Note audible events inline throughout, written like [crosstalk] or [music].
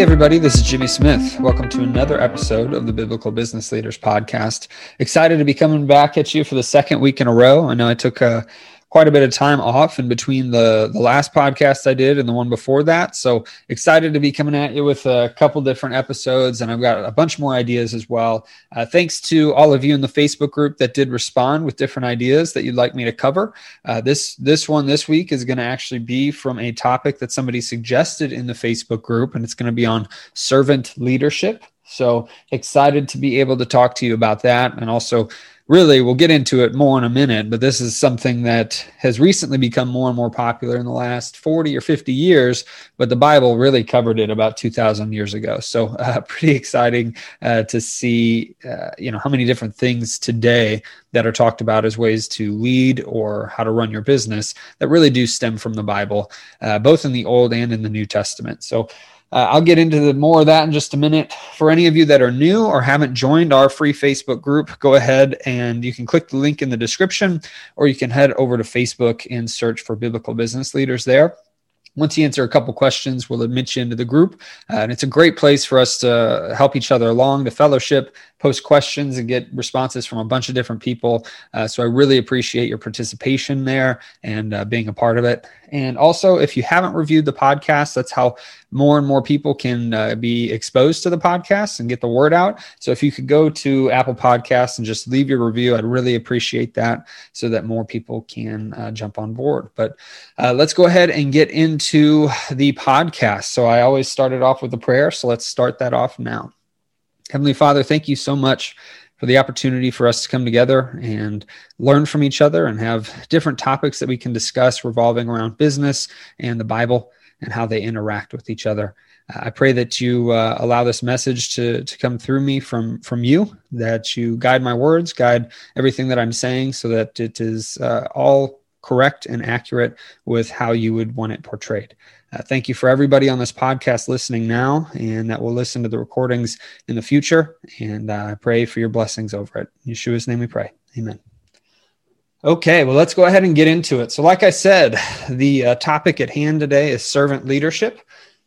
Everybody, this is Jimmy Smith. Welcome to another episode of the Biblical Business Leaders Podcast. Excited to be coming back at you for the second week in a row. I know I took a quite a bit of time off in between the the last podcast I did and the one before that. So excited to be coming at you with a couple different episodes, and I've got a bunch more ideas as well. Uh, thanks to all of you in the Facebook group that did respond with different ideas that you'd like me to cover. Uh, this this one this week is going to actually be from a topic that somebody suggested in the Facebook group, and it's going to be on servant leadership. So excited to be able to talk to you about that and also really we'll get into it more in a minute but this is something that has recently become more and more popular in the last 40 or 50 years but the bible really covered it about 2000 years ago. So [laughs] uh, pretty exciting uh, to see uh, you know how many different things today that are talked about as ways to lead or how to run your business that really do stem from the bible uh, both in the old and in the new testament. So uh, I'll get into the, more of that in just a minute. For any of you that are new or haven't joined our free Facebook group, go ahead and you can click the link in the description, or you can head over to Facebook and search for Biblical Business Leaders there. Once you answer a couple questions, we'll admit you into the group. Uh, and it's a great place for us to help each other along, to fellowship, post questions, and get responses from a bunch of different people. Uh, so I really appreciate your participation there and uh, being a part of it. And also, if you haven't reviewed the podcast, that's how more and more people can uh, be exposed to the podcast and get the word out. So if you could go to Apple Podcasts and just leave your review, I'd really appreciate that so that more people can uh, jump on board. But uh, let's go ahead and get into the podcast. So I always started off with a prayer. So let's start that off now. Heavenly Father, thank you so much for the opportunity for us to come together and learn from each other and have different topics that we can discuss revolving around business and the Bible and how they interact with each other. I pray that you uh, allow this message to, to come through me from, from you, that you guide my words, guide everything that I'm saying so that it is uh, all correct and accurate with how you would want it portrayed. Uh, thank you for everybody on this podcast listening now and that will listen to the recordings in the future. And uh, I pray for your blessings over it. In Yeshua's name we pray. Amen. Okay, well, let's go ahead and get into it. So, like I said, the uh, topic at hand today is servant leadership.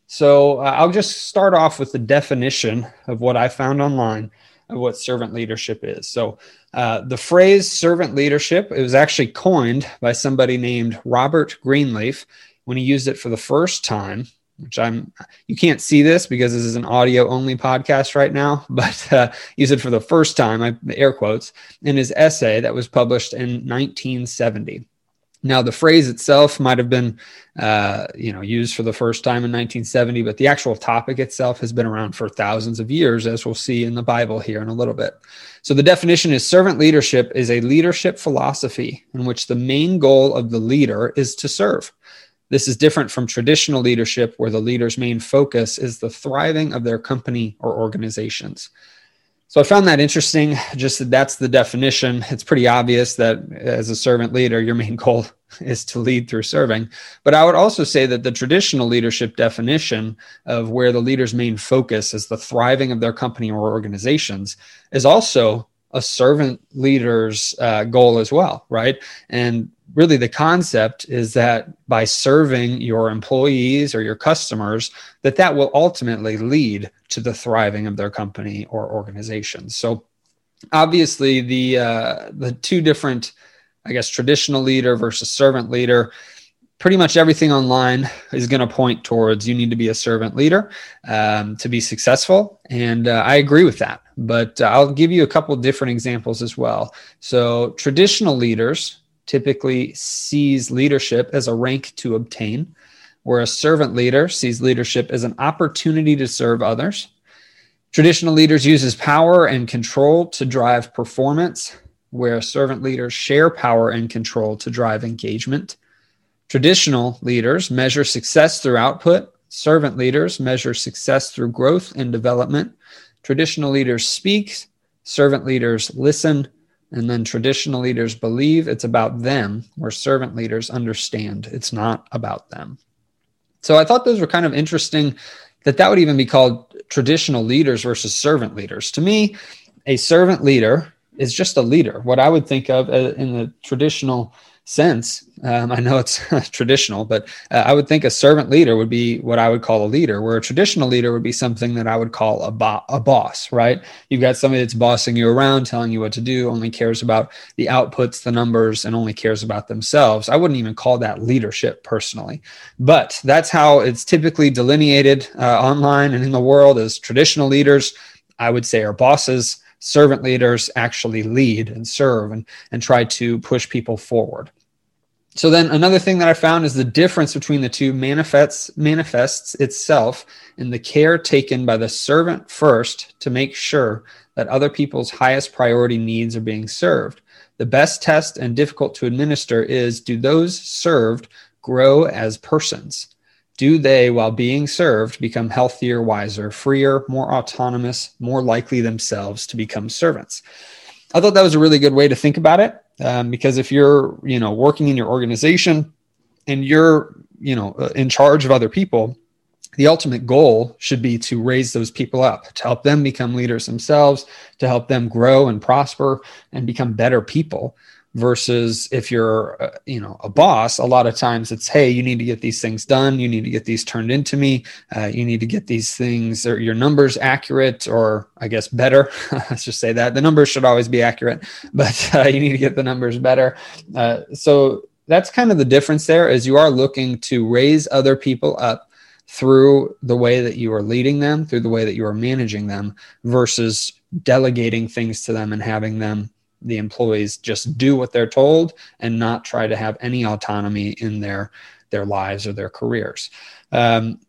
So, uh, I'll just start off with the definition of what I found online of what servant leadership is. So, uh, the phrase servant leadership it was actually coined by somebody named Robert Greenleaf when he used it for the first time which I'm you can't see this because this is an audio only podcast right now, [laughs] but uh, use it for the first time, I air quotes, in his essay that was published in 1970. Now, the phrase itself might have been, uh, you know, used for the first time in 1970, but the actual topic itself has been around for thousands of years, as we'll see in the Bible here in a little bit. So, the definition is servant leadership is a leadership philosophy in which the main goal of the leader is to serve. This is different from traditional leadership, where the leader's main focus is the thriving of their company or organizations. So I found that interesting. Just that that's the definition. It's pretty obvious that as a servant leader, your main goal [laughs] is to lead through serving. But I would also say that the traditional leadership definition of where the leader's main focus is the thriving of their company or organizations is also a servant leader's uh, goal as well, right? And really the concept is that by serving your employees or your customers that that will ultimately lead to the thriving of their company or organization. So obviously the uh, the two different i guess traditional leader versus servant leader pretty much everything online is going to point towards you need to be a servant leader um, to be successful. And uh, i agree with that. But uh, i'll give you a couple different examples as well. So traditional leaders typically sees leadership as a rank to obtain, where a servant leader sees leadership as an opportunity to serve others. Traditional leaders uses power and control to drive performance, where servant leaders share power and control to drive engagement. Traditional leaders measure success through output. Servant leaders measure success through growth and development. Traditional leaders speak. Servant leaders listen. And then traditional leaders believe it's about them, where servant leaders understand it's not about them. So I thought those were kind of interesting that that would even be called traditional leaders versus servant leaders. To me, a servant leader is just a leader. What I would think of uh, in the traditional sense. Um, I know it's [laughs] traditional, but uh, I would think a servant leader would be what I would call a leader, where a traditional leader would be something that I would call a, bo- a boss, right? You've got somebody that's bossing you around, telling you what to do, only cares about the outputs, the numbers, and only cares about themselves. I wouldn't even call that leadership personally, but that's how it's typically delineated uh, online and in the world as traditional leaders. I would say are bosses servant leaders actually lead and serve and, and try to push people forward. So then another thing that I found is the difference between the two manifests manifests itself in the care taken by the servant first to make sure that other people's highest priority needs are being served. The best test and difficult to administer is do those served grow as persons? Do they, while being served, become healthier, wiser, freer, more autonomous, more likely themselves to become servants? I thought that was a really good way to think about it um, because if you're, you know, working in your organization and you're, you know, uh, in charge of other people, the ultimate goal should be to raise those people up, to help them become leaders themselves, to help them grow and prosper and become better people versus if you're uh, you know a boss a lot of times it's hey you need to get these things done. You need to get these turned into me. Uh, you need to get these things or your numbers accurate or i guess better. [laughs] Let's just say that. The numbers should always be accurate [laughs] but uh, you need to get the numbers better. Uh, so that's kind of the difference there is you are looking to raise other people up through the way that you are leading them through the way that you are managing them versus delegating things to them and having them the employees just do what they're told and not try to have any autonomy in their their lives or their careers. Um,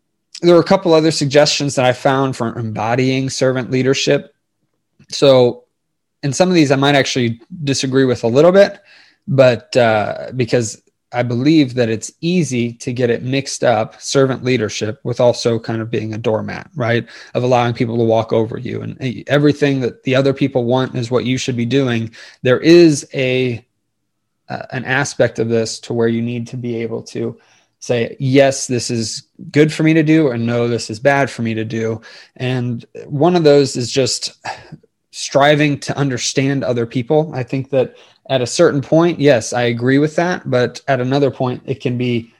there were a couple other suggestions that I found for embodying servant leadership. So, in some of these, I might actually disagree with a little bit, but uh, because I believe that it's easy to get it mixed up, servant leadership, with also kind of being a doormat, right? Of allowing people to walk over you and everything that the other people want is what you should be doing. There is a uh, an aspect of this to where you need to be able to say yes this is good for me to do or no this is bad for me to do and one of those is just striving to understand other people i think that at a certain point, yes, I agree with that. But at another point, it can be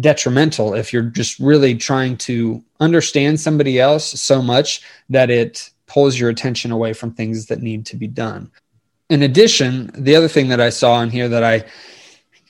detrimental if you're just really trying to understand somebody else so much that it pulls your attention away from things that need to be done. In addition, the other thing that I saw in here that I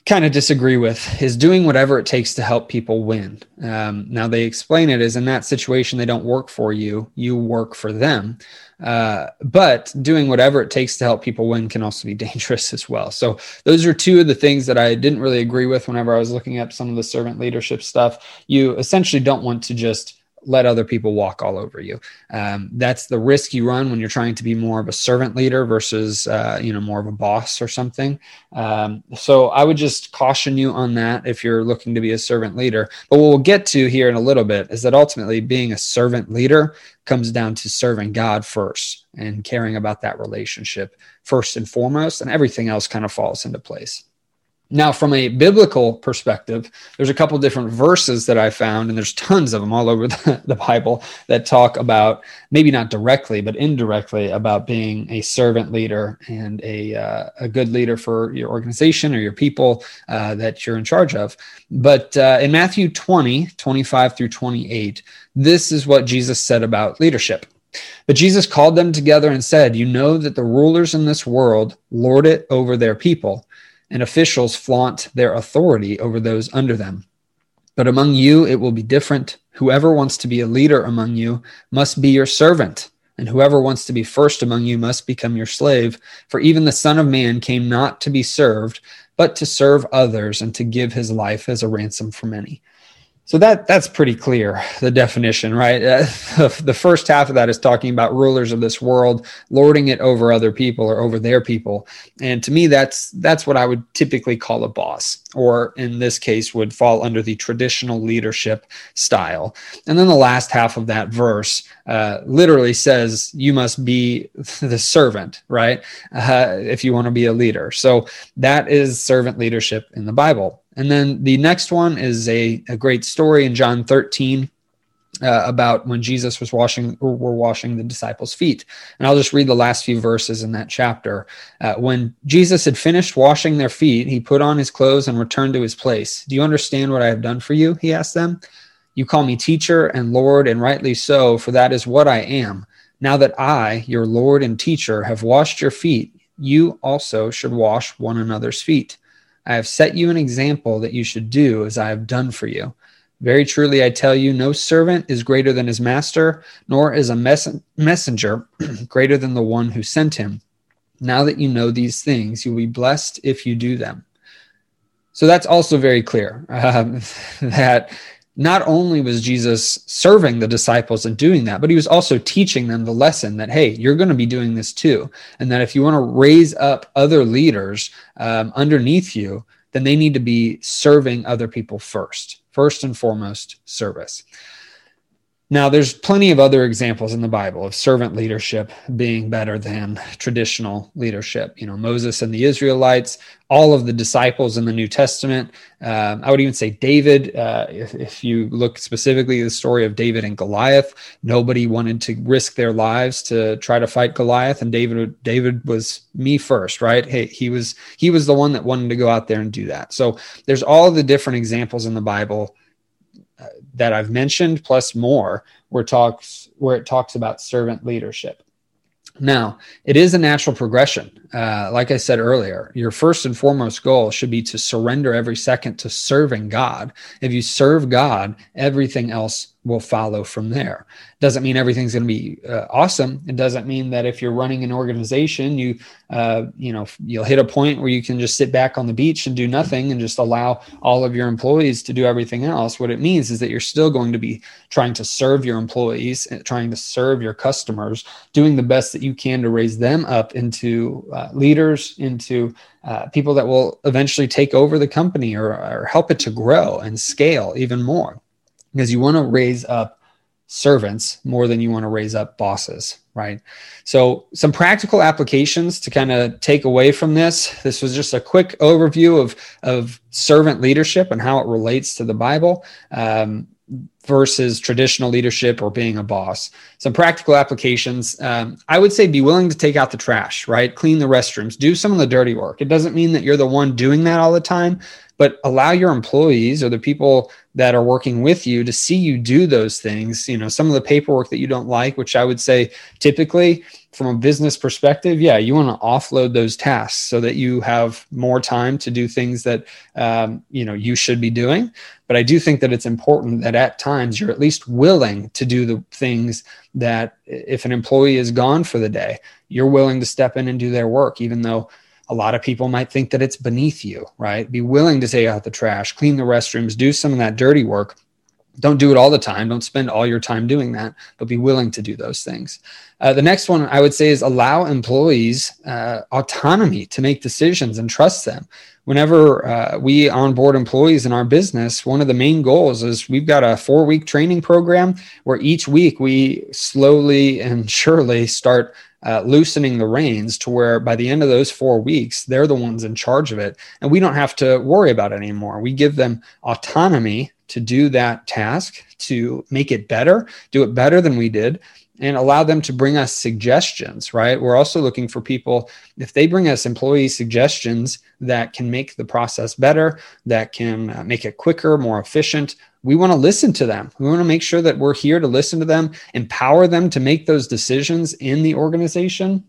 kind of disagree with is doing whatever it takes to help people win. Um, now, they explain it as in that situation, they don't work for you, you work for them. Uh, but doing whatever it takes to help people win can also be [laughs] dangerous as well. So, those are two of the things that I didn't really agree with whenever I was looking at some of the servant leadership stuff. You essentially don't want to just let other people walk all over you. Um, that's the risk you run when you're trying to be more of a servant leader versus, uh, you know, more of a boss or something. Um, so I would just caution you on that if you're looking to be a servant leader. But what we'll get to here in a little bit is that ultimately being a servant leader comes down to serving God first and caring about that relationship first and foremost, and everything else kind of falls into place. Now, from a biblical perspective, there's a couple different verses that I found, and there's tons of them all over the, [laughs] the, Bible that talk about maybe not directly, but indirectly about being a servant leader and a, uh, a good leader for your organization or your people uh, that you're in charge of. But uh, in Matthew 20, 25 through 28, this is what Jesus said about leadership. But Jesus called them together and said, You know that the rulers in this world lord it over their people and officials flaunt their authority over those under them. But among you, it will be different. Whoever wants to be a leader among you must be your servant, and whoever wants to be first among you must become your slave. For even the Son of Man came not to be served, but to serve others and to give his life as a ransom for many. So that that's pretty clear the definition, right? Uh, [laughs] the first half of that is talking about rulers of this world lording it over other people or over their people, and to me that's that's what I would typically call a boss, or in this case would fall under the traditional leadership style. And then the last half of that verse uh, literally says you must be [laughs] the servant, right? Uh, if you want to be a leader. So that is servant leadership in the Bible. And then the next one is a, a great story in John 13. uh, about when Jesus was washing or were washing the disciples' feet. And I'll just read the last few verses in that chapter. Uh, when Jesus had finished washing their feet, he put on his clothes and returned to his place. Do you understand what I have done for you? He asked them. You call me teacher and Lord, and rightly so, for that is what I am. Now that I, your Lord and teacher, have washed your feet, you also should wash one another's feet. I have set you an example that you should do as I have done for you. Very truly, I tell you, no servant is greater than his master, nor is a mess- messenger [clears throat] greater than the one who sent him. Now that you know these things, you'll be blessed if you do them. So that's also very clear um, [laughs] that not only was Jesus serving the disciples and doing that, but he was also teaching them the lesson that, hey, you're going to be doing this too. And that if you want to raise up other leaders um, underneath you, then they need to be serving other people first first and foremost service. Now, there's plenty of other examples in the Bible of servant leadership being better than traditional leadership. You know, Moses and the Israelites, all of the disciples in the New Testament. Um, I would even say David. Uh, if, if, you look specifically at the story of David and Goliath, nobody wanted to risk their lives to try to fight Goliath, and David David was me first, right? Hey, he was he was the one that wanted to go out there and do that. So there's all the different examples in the Bible that I've mentioned, plus more, where talks where it talks about servant leadership. Now, it is a natural progression. Uh, like I said earlier, your first and foremost goal should be to surrender every second to serving God. If you serve God, everything else will follow from there. Doesn't mean everything's going to be uh, awesome. It doesn't mean that if you're running an organization, you uh, you know you'll hit a point where you can just sit back on the beach and do nothing and just allow all of your employees to do everything else. What it means is that you're still going to be trying to serve your employees, trying to serve your customers, doing the best that you can to raise them up into uh, leaders, into uh, people that will eventually take over the company or, or help it to grow and scale even more because you want to raise up servants more than you want to raise up bosses, right? So, some practical applications to kind of take away from this. This was just a quick overview of, of servant leadership and how it relates to the Bible. Um, versus traditional leadership or being a boss. Some practical applications. Um, I would say be willing to take out the trash, right? Clean the restrooms, do some of the dirty work. It doesn't mean that you're the one doing that all the time, but allow your employees or the people that are working with you to see you do those things. You know some of the paperwork that you don't like which i would say typically from a business perspective yeah you want to offload those tasks so that you have more time to do things that um, you know you should be doing. But i do think that it's important that at times you're at least willing to do the things that if an employee is gone for the day you're willing to step in and do their work even though a lot of people might think that it's beneath you, right? Be willing to take out the trash, clean the restrooms, do some of that dirty work. Don't do it all the time. Don't spend all your time doing that, but be willing to do those things. Uh, the next one I would say is allow employees uh, autonomy to make decisions and trust them. Whenever uh, we onboard employees in our business, one of the main goals is we've got a four week training program where each week we slowly and [laughs] surely start uh, loosening the reins to where by the end of those four weeks, they're the ones in charge of it. And we don't have to worry about it anymore. We give them autonomy to do that task, to make it better, do it better than we did, and allow them to bring us suggestions, right? We're also looking for people, if they bring us employee suggestions that can make the process better, that can uh, make it quicker, more efficient, we want to listen to them. We want to make sure that we're here to listen to them, empower them to make those decisions in the organization.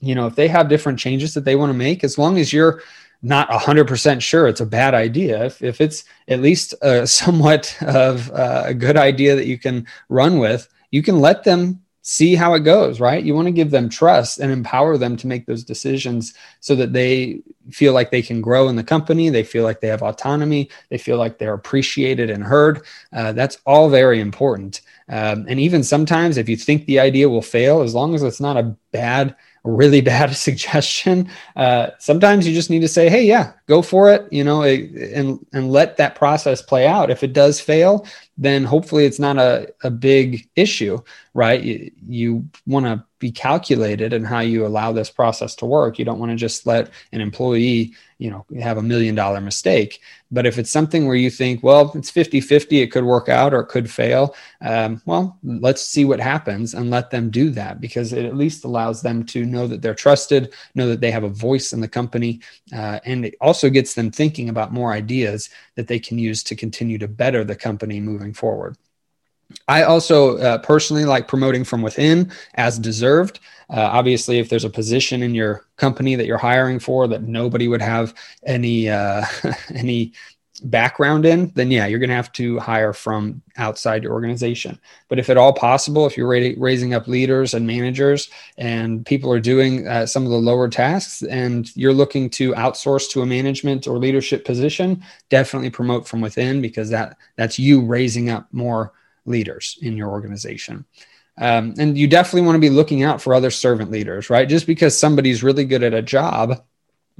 You know, if they have different changes that they want to make, as long as you're not 100% sure it's a bad idea, if, if it's at least uh, a [laughs] somewhat of uh, a good idea that you can run with, you can let them see how it goes, right? You want to give them trust and empower them to make those decisions so that they feel like they can grow in the company. They feel like they have autonomy. They feel like they're appreciated and heard. Uh, that's all very important. Um, and even sometimes, if you think the idea will fail, as long as it's not a bad, really [laughs] bad [laughs] suggestion, uh, sometimes you just need to say, hey, yeah, go for it, you know, and and let that process play out. If it does fail, then hopefully it's not a, a big issue, right? You, you want to be calculated in how you allow this process to work. You don't want to just let an employee, you know, have a million dollar mistake. But if it's something where you think, well, it's 50 50, it could work out or it could fail, um, well, let's see what happens and let them do that because it at least allows them to know that they're trusted, know that they have a voice in the company, uh, and it also gets them thinking about more ideas that they can use to continue to better the company moving forward. I also uh, personally like promoting from within as deserved. Uh, obviously, if there's a position in your company that you're hiring for that nobody would have any uh, [laughs] any background in, then yeah, you're going to have to hire from outside your organization. But if at all possible, if you're raising up leaders and managers and people are doing uh, some of the lower tasks and you're looking to outsource to a management or leadership position, definitely promote from within because that that's you raising up more leaders in your organization. Um, and you definitely want to be looking out for other servant leaders, right? Just because somebody's really good at a job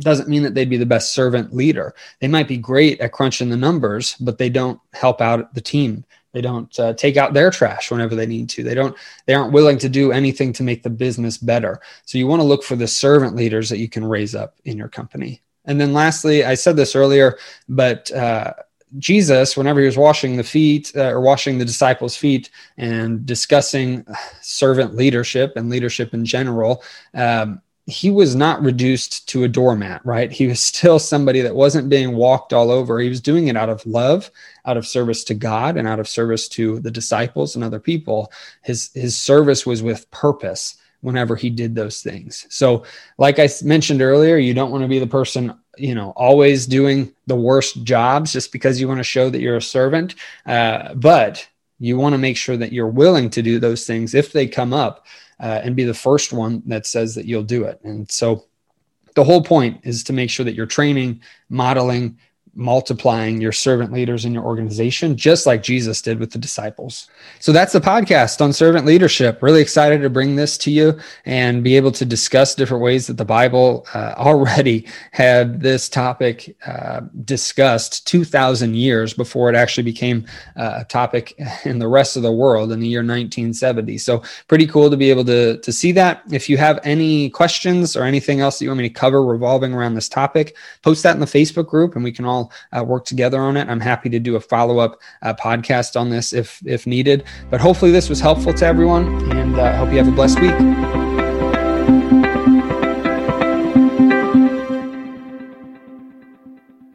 doesn't mean that they'd be the best servant leader. They might be great at crunching the numbers, but they don't help out the team. They don't uh, take out their trash whenever they need to. They don't. They aren't willing to do anything to make the business better. So you want to look for the servant leaders that you can raise up in your company. And then lastly, I said this earlier, but uh, Jesus, whenever he was washing the feet uh, or washing the disciples' feet and discussing servant leadership and leadership in general, um, he was not reduced to a doormat, right? He was still somebody that wasn't being walked all over. He was doing it out of love, out of service to God, and out of service to the disciples and other people. His his service was with purpose whenever he did those things. So, like I mentioned earlier, you don't want to be the person you know always doing the worst jobs just because you want to show that you're a servant uh, but you want to make sure that you're willing to do those things if they come up uh, and be the first one that says that you'll do it. And so the whole point is to make sure that you're training modeling multiplying your servant leaders in your organization, just like Jesus did with the disciples. So that's the podcast on servant leadership. Really excited to bring this to you and be able to discuss different ways that the Bible uh, [laughs] already had this topic uh, discussed 2,000 years before it actually became uh, a topic [laughs] in the rest of the world in the year 1970. So pretty cool to be able to, to see that. If you have any questions or anything else that you want me to cover revolving around this topic, post that in the Facebook group and we can all uh, work together on it. I'm happy to do a follow up uh, podcast on this if if needed. But hopefully this was helpful to everyone, and I uh, hope you have a blessed week.